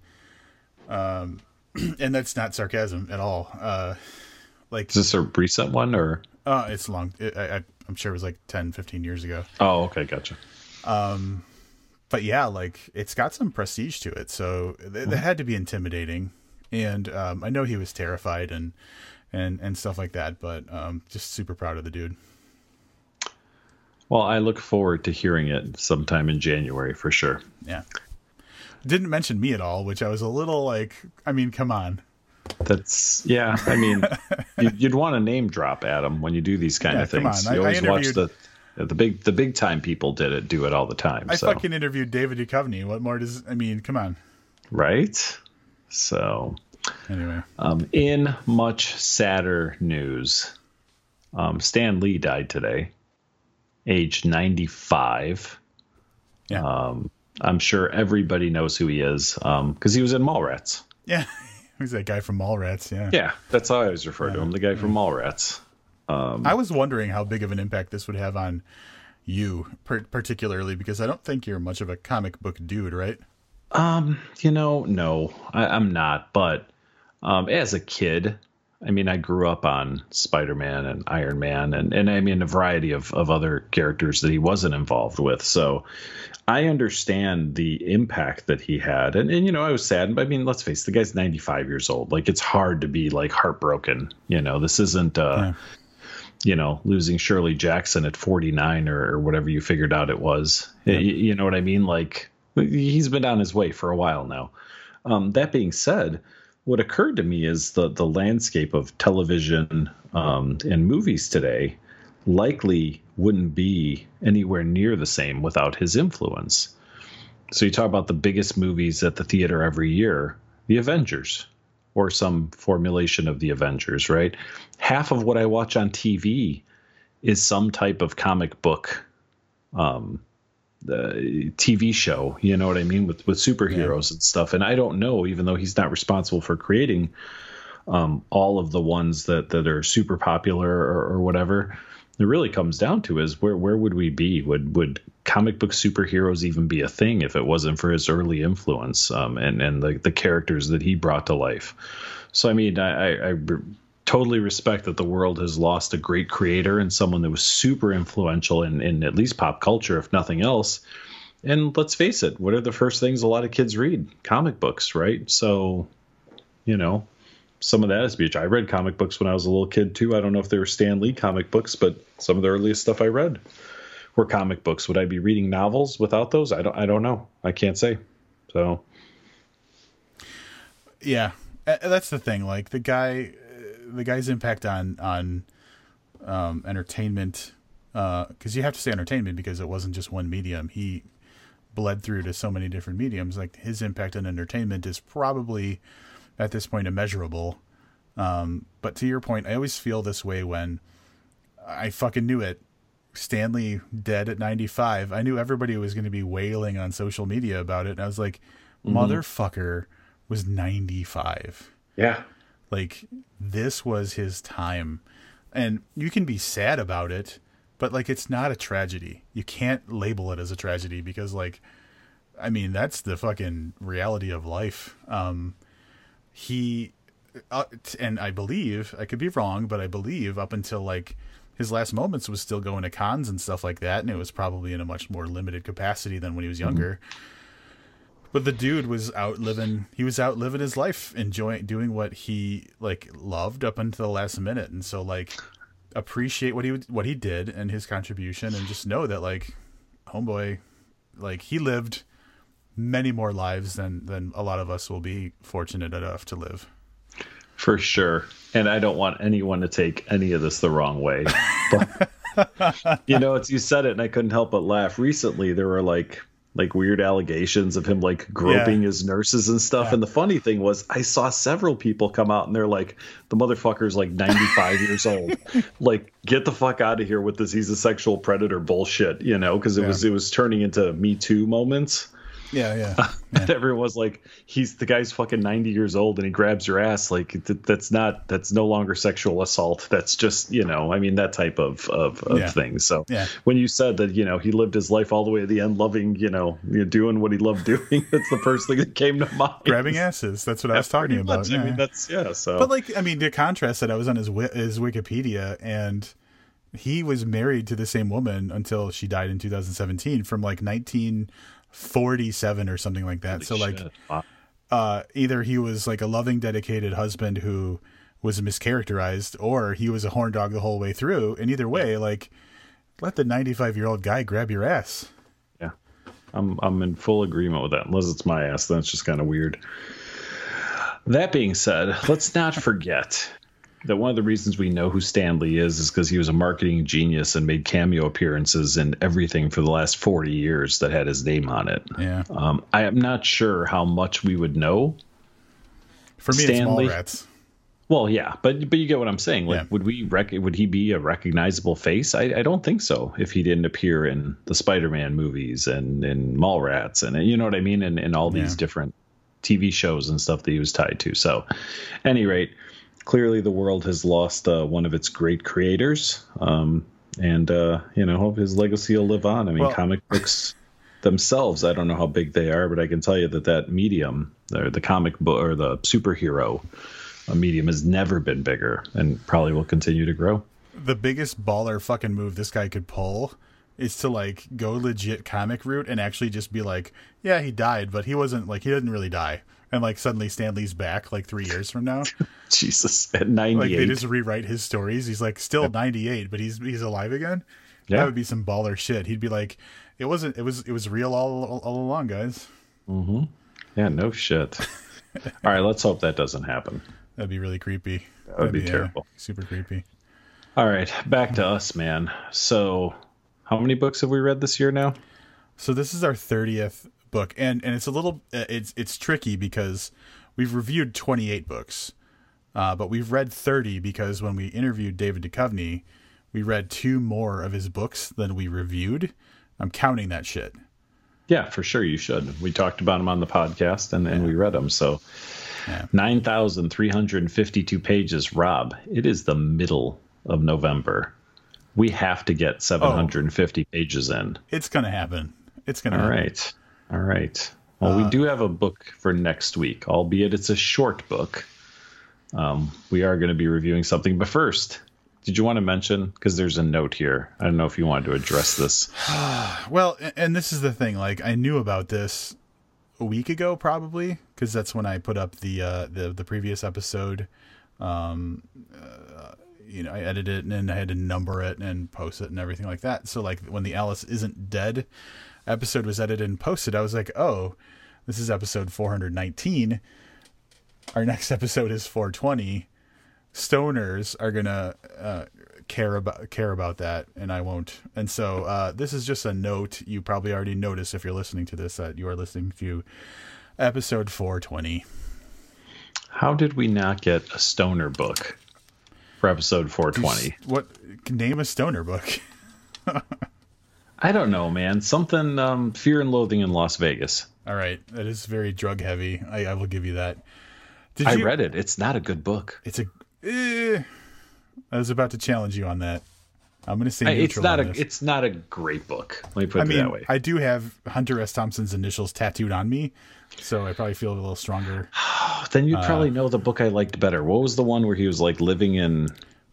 Um, [clears throat] and that's not sarcasm at all. Uh, like, Is this a recent one or? uh, it's long. It, I, I- I'm sure it was like 10, 15 years ago. Oh, okay, gotcha. But yeah, like it's got some prestige to it. So th- that had to be intimidating. And um, I know he was terrified and and and stuff like that. But um, just super proud of the dude. Well, I look forward to hearing it sometime in January for sure. Yeah. Didn't mention me at all, which I was a little like. I mean, come on. That's yeah. I mean, [laughs] you'd, you'd want to name drop Adam when you do these kind Yeah, of come things. on. I- You always watch the the big the big time people did it do it all the time. I so fucking interviewed David Duchovny. What more does I mean? Come on. right. So Anyway, Um, in much sadder news, um, Stan Lee died today, age 95. yeah, Um, I'm sure everybody knows who he is because he was in Mallrats. yeah. [laughs] He's that guy from Mallrats? Yeah. Yeah, that's how I always refer to him, the guy from Mallrats. I was wondering how big of an impact this would have on you, per- particularly because I don't think you're much of a comic book dude, right? Um, you know, no, I, I'm not. But um, as a kid, I mean, I grew up on Spider Man and Iron Man, and, and I mean, a variety of, of other characters that he wasn't involved with. So I understand the impact that he had. And, and, you know, I was sad. I mean, let's face it, the guy's 95 years old. Like, it's hard to be, like, heartbroken. You know, this isn't, uh, Yeah. you know, losing Shirley Jackson at 49 or, or whatever you figured out it was. Y- You, know what I mean? Like, he's been on his way for a while now. Um, that being said, what occurred to me is the the landscape of television um, and movies today likely wouldn't be anywhere near the same without his influence. So you talk about the biggest movies at the theater every year, The Avengers, or some formulation of The Avengers, right? Half of what I watch on TV is some type of comic book um, the TV show. You know what I mean with with superheroes and stuff. And I don't know, even though he's not responsible for creating um, all of the ones that that are super popular or, or whatever. It really comes down to is where where would we be? Would would comic book superheroes even be a thing if it wasn't for his early influence um, and and the the characters that he brought to life? So I mean, I, I, I totally respect that the world has lost a great creator and someone that was super influential in, in at least pop culture, if nothing else. And let's face it, what are the first things a lot of kids read? Comic books, right? So, you know, some of that is huge. I read comic books when I was a little kid too. I don't know if they were Stan Lee comic books, but some of the earliest stuff I read were comic books. Would I be reading novels without those? I don't. I don't know. I can't say. So Yeah, Uh, that's the thing. Like the guy, the guy's impact on on um, entertainment, because you have to say entertainment because it wasn't just one medium. He bled through to so many different mediums. Like his impact on entertainment is probably at this point immeasurable. Um, but to your point, I always feel this way when I fucking knew it. Stan Lee dead at 95. I knew everybody was going to be wailing on social media about it. And I was like, motherfucker was 95. yeah, Like, this was his time. And you can be sad about it, but like, it's not a tragedy. You can't label it as a tragedy because, like, I mean, that's the fucking reality of life. Um, he, uh, and I believe, I could be wrong, but I believe up until like his last moments was still going to cons and stuff like that, and it was probably in a much more limited capacity than when he was younger. But the dude was out living. He was out living his life, enjoying doing what he like loved up until the last minute, and so like appreciate what he what he did and his contribution, and just know that like homeboy, like he lived many more lives than than a lot of us will be fortunate enough to live. For sure. And I don't want anyone to take any of this the wrong way. But [laughs] you know, it's you said it and I couldn't help but laugh. Recently there were like like weird allegations of him like groping Yeah. his nurses and stuff. Yeah. And the funny thing was I saw several people come out and they're like, the motherfucker's like 95 years old. [laughs] Like, get the fuck out of here with this he's a sexual predator bullshit, you know, because it Yeah. was it was turning into Me Too moments. Yeah, yeah. [laughs] Everyone was like, "He's the guy's fucking ninety years old, and he grabs your ass. Like th- that's not that's no longer sexual assault. That's just you know, I mean that type of of, of Yeah. thing. So Yeah. when you said that you know he lived his life all the way to the end, loving you know, doing what he loved doing, [laughs] that's the first thing that came to [laughs] mind. Grabbing asses. That's what I was talking about. Yeah. I mean that's yeah. So But like, I mean, the contrast that I was on his his Wikipedia, and he was married to the same woman until she died in 2017, from like 1947 or something like that. so like, Wow. uh, either he was like a loving, dedicated husband who was mischaracterized, or he was a horn dog the whole way through. And either way, like, let the 95 year old guy grab your ass. Yeah, I'm I'm in full agreement with that. Unless it's my ass, then it's just kind of weird. That being said, let's not forget that one of the reasons we know who Stan Lee is is because he was a marketing genius and made cameo appearances in everything for the last 40 years that had his name on it. Yeah. Um, I am not sure how much we would know. For me, Stan Lee- it's Mallrats. Well, yeah, but but you get what I'm saying. Like, Yeah. would we rec- would he be a recognizable face? I, I don't think so. If he didn't appear in the Spider-Man movies and in Mallrats and you know what I mean, and, and all these Yeah. different TV shows and stuff that he was tied to. So, any rate, clearly the world has lost uh, one of its great creators, um, and uh, you know, hope his legacy will live on. I mean, Well- comic books themselves, I don't know how big they are, but I can tell you that that medium, or the comic book, or the superhero a medium has never been bigger and probably will continue to grow. the biggest baller fucking move this guy could pull is to like go legit comic route and actually just be like, yeah, he died, but he wasn't like he didn't really die. And like suddenly Stan Lee's back like three years from now. [laughs] Jesus, at Like 98. they just rewrite his stories. He's like still ninety eight, but he's he's alive again. Yeah. That would be some baller shit. He'd be like, it wasn't it was it was real all all, all along, guys. Mhm. yeah, no shit. [laughs] All right, let's hope that doesn't happen. That'd be really creepy. That would be terrible. super creepy. All right, back to us, man. So, how many books have we read this year now? So this is our thirtieth book, and and it's a little uh, it's it's tricky because we've reviewed twenty eight books, uh, but we've read thirty because when we interviewed David Duchovny, we read two more of his books than we reviewed. I'm counting that shit. Yeah, for sure you should. We talked about them on the podcast and, and we read them. So, Yeah. 9,352 pages. Rob, it is the middle of November. We have to get 750 pages in. It's gonna happen. It's gonna. All happen. right. All right. Well, we do have a book for next week, albeit it's a short book. Um, we are going to be reviewing something. But first, did you want to mention? Because there's a note here. I don't know if you wanted to address this. [sighs] Well, and this is the thing. Like, I knew about this a week ago, probably, because that's when I put up the uh, the the previous episode. Um, uh, you know, I edited it and I had to number it and post it and everything like that. So, like, when the Alice isn't dead episode was edited and posted, I was like, oh, this is episode 419. Our next episode is 420. Stoners are gonna uh, care about care about that, and I won't. And so uh, this is just a note. You probably already noticed if you're listening to this that you are listening to episode 420. How did we not get a stoner book for episode 420? What name a stoner book? [laughs] I don't know, man. Something um, Fear and Loathing in Las Vegas. All right, that is very drug heavy. I, I will give you that. Did I you, read it. It's not a good book. It's a. Eh, I was about to challenge you on that. I'm going to say I- It's not a. this. It's not a great book. Let me put it I mean, that way. I do have Hunter S. Thompson's initials tattooed on me, so I probably feel a little stronger. [sighs] then uh, you'd probably know the book I liked better. What was the one where he was like living in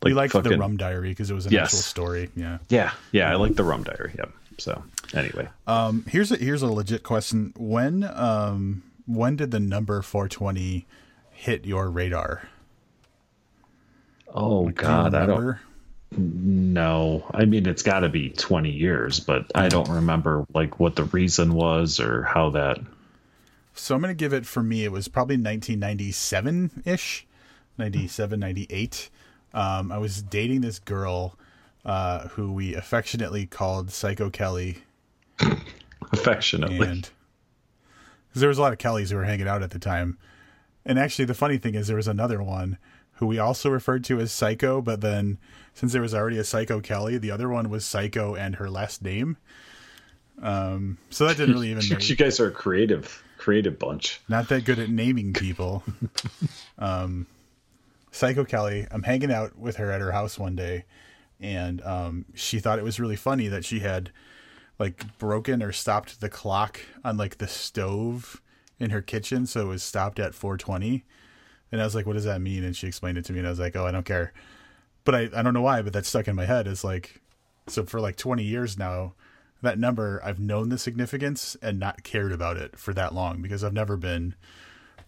we liked fucking, the Rum Diary because it was an yes. actual story. Yeah, yeah, yeah. I like the Rum Diary. Yep. So anyway, um, here's a here's a legit question. When um when did the number 420 hit your radar? Oh like, God, do I don't. No, I mean it's got to be 20 years, but I don't remember like what the reason was or how that. So I'm going to give it for me. It was probably 1997 ish, 97, 98. Um, I was dating this girl uh, who we affectionately called Psycho Kelly. affectionately. And there was a lot of Kellys who were hanging out at the time. And actually, the funny thing is, there was another one who we also referred to as Psycho, but then since there was already a Psycho Kelly, the other one was Psycho and her last name. Um, so that didn't really [laughs] even. You guys are a creative, creative bunch. Not that good at naming people. [laughs] um, Psycho Kelly. I'm hanging out with her at her house one day, and um, she thought it was really funny that she had like broken or stopped the clock on like the stove in her kitchen, so it was stopped at 420. And I was like, "What does that mean?" And she explained it to me, and I was like, "Oh, I don't care." But I I don't know why, but that stuck in my head. Is like, so for like 20 years now, that number I've known the significance and not cared about it for that long because I've never been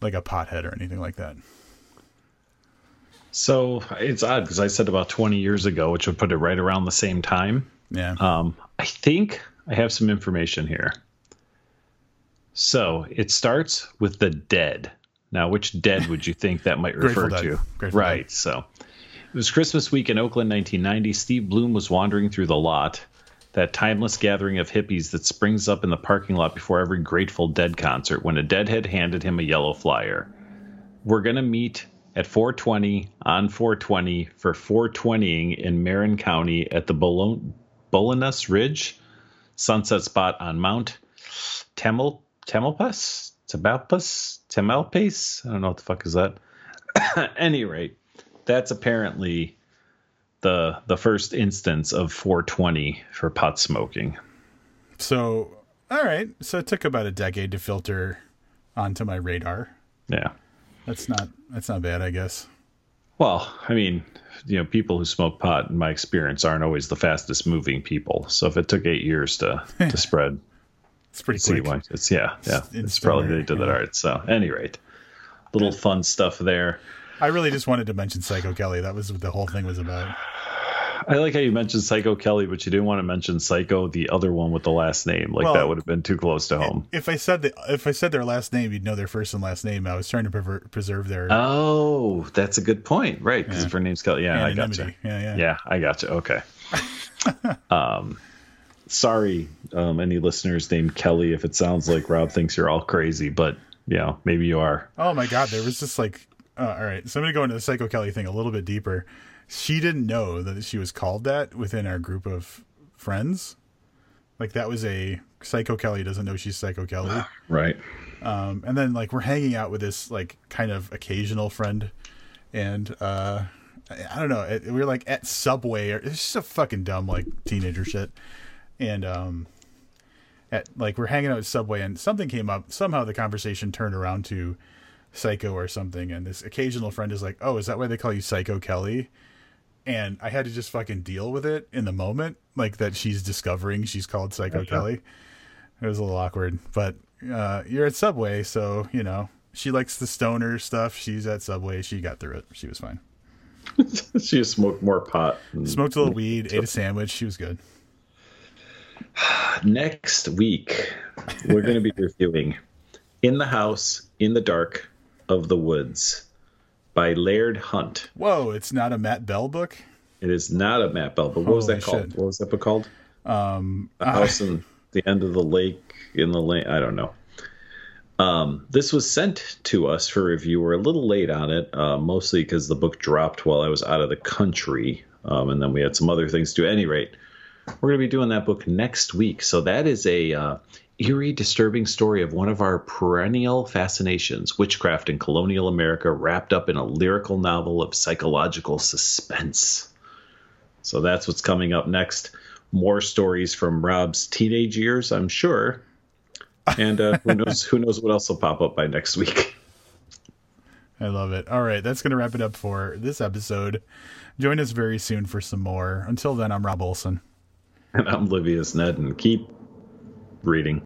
like a pothead or anything like that. So it's odd because I said about 20 years ago, which would put it right around the same time. Yeah. Um, I think I have some information here. So it starts with the dead. Now, which dead would you think that might [laughs] refer to? right. Dead. So it was Christmas week in Oakland, 1990. Steve Bloom was wandering through the lot, that timeless gathering of hippies that springs up in the parking lot before every Grateful Dead concert, when a deadhead handed him a yellow flyer. We're going to meet at 420 on 420 for 420ing in Marin County at the Bolinas Ridge sunset spot on Mount Temel Tamalpais, Tamalpais, Tamalpais. I don't know what the fuck is that. [coughs] any rate, that's apparently the the first instance of 420 for pot smoking. So, all right. So it took about a decade to filter onto my radar. Yeah. That's not that's not bad, I guess. Well, I mean, you know, people who smoke pot, in my experience, aren't always the fastest moving people. So if it took eight years to to [laughs] spread, it's pretty quick. Why, it's yeah, yeah. It's, it's probably they did yeah. that art. So, any rate, little fun stuff there. I really just wanted to mention Psycho Kelly. That was what the whole thing was about. I like how you mentioned Psycho Kelly, but you didn't want to mention Psycho, the other one with the last name. Like well, that would have been too close to home. If I said the, if I said their last name, you'd know their first and last name. I was trying to preserve their. Oh, that's a good point, right? Because yeah. if her name's Kelly, yeah, I got you. Yeah, yeah, yeah, I got you. Okay. [laughs] um, sorry, um, any listeners named Kelly, if it sounds like Rob thinks you're all crazy, but you know, maybe you are. Oh my God, there was just like, uh, all right. So I'm gonna go into the Psycho Kelly thing a little bit deeper she didn't know that she was called that within our group of friends. Like that was a Psycho Kelly doesn't know she's Psycho Kelly. Right. Um, and then like we're hanging out with this like kind of occasional friend, and uh, I don't know. It, we were like at Subway. Or, it's just a fucking dumb like teenager shit. And um, at like we're hanging out at Subway, and something came up. Somehow the conversation turned around to Psycho or something, and this occasional friend is like, "Oh, is that why they call you Psycho Kelly?" And I had to just fucking deal with it in the moment, like that she's discovering she's called Psycho okay. Kelly. It was a little awkward, but uh, you're at Subway, so you know she likes the stoner stuff. She's at Subway. She got through it. She was fine. [laughs] she smoked more pot. Smoked a little weed. Ate a sandwich. She was good. [sighs] Next week, we're going to be [laughs] reviewing "In the House in the Dark of the Woods." By Laird Hunt. Whoa, it's not a Matt Bell book? It is not a Matt Bell book. What was that called? Shit. What was that book called? Um, the house in the end of the lake in the lane. I don't know. Um, this was sent to us for review. We're a little late on it, uh, mostly because the book dropped while I was out of the country, um, and then we had some other things to. At any rate, we're going to be doing that book next week. So that is a uh, eerie, disturbing story of one of our perennial fascinations witchcraft in colonial America, wrapped up in a lyrical novel of psychological suspense. So that's what's coming up next. More stories from Rob's teenage years, I'm sure. And uh, who knows who knows what else will pop up by next week. [laughs] I love it. All right, that's going to wrap it up for this episode. Join us very soon for some more. Until then, I'm Rob Olson. [laughs] And I'm Livius Nedin, and keep reading.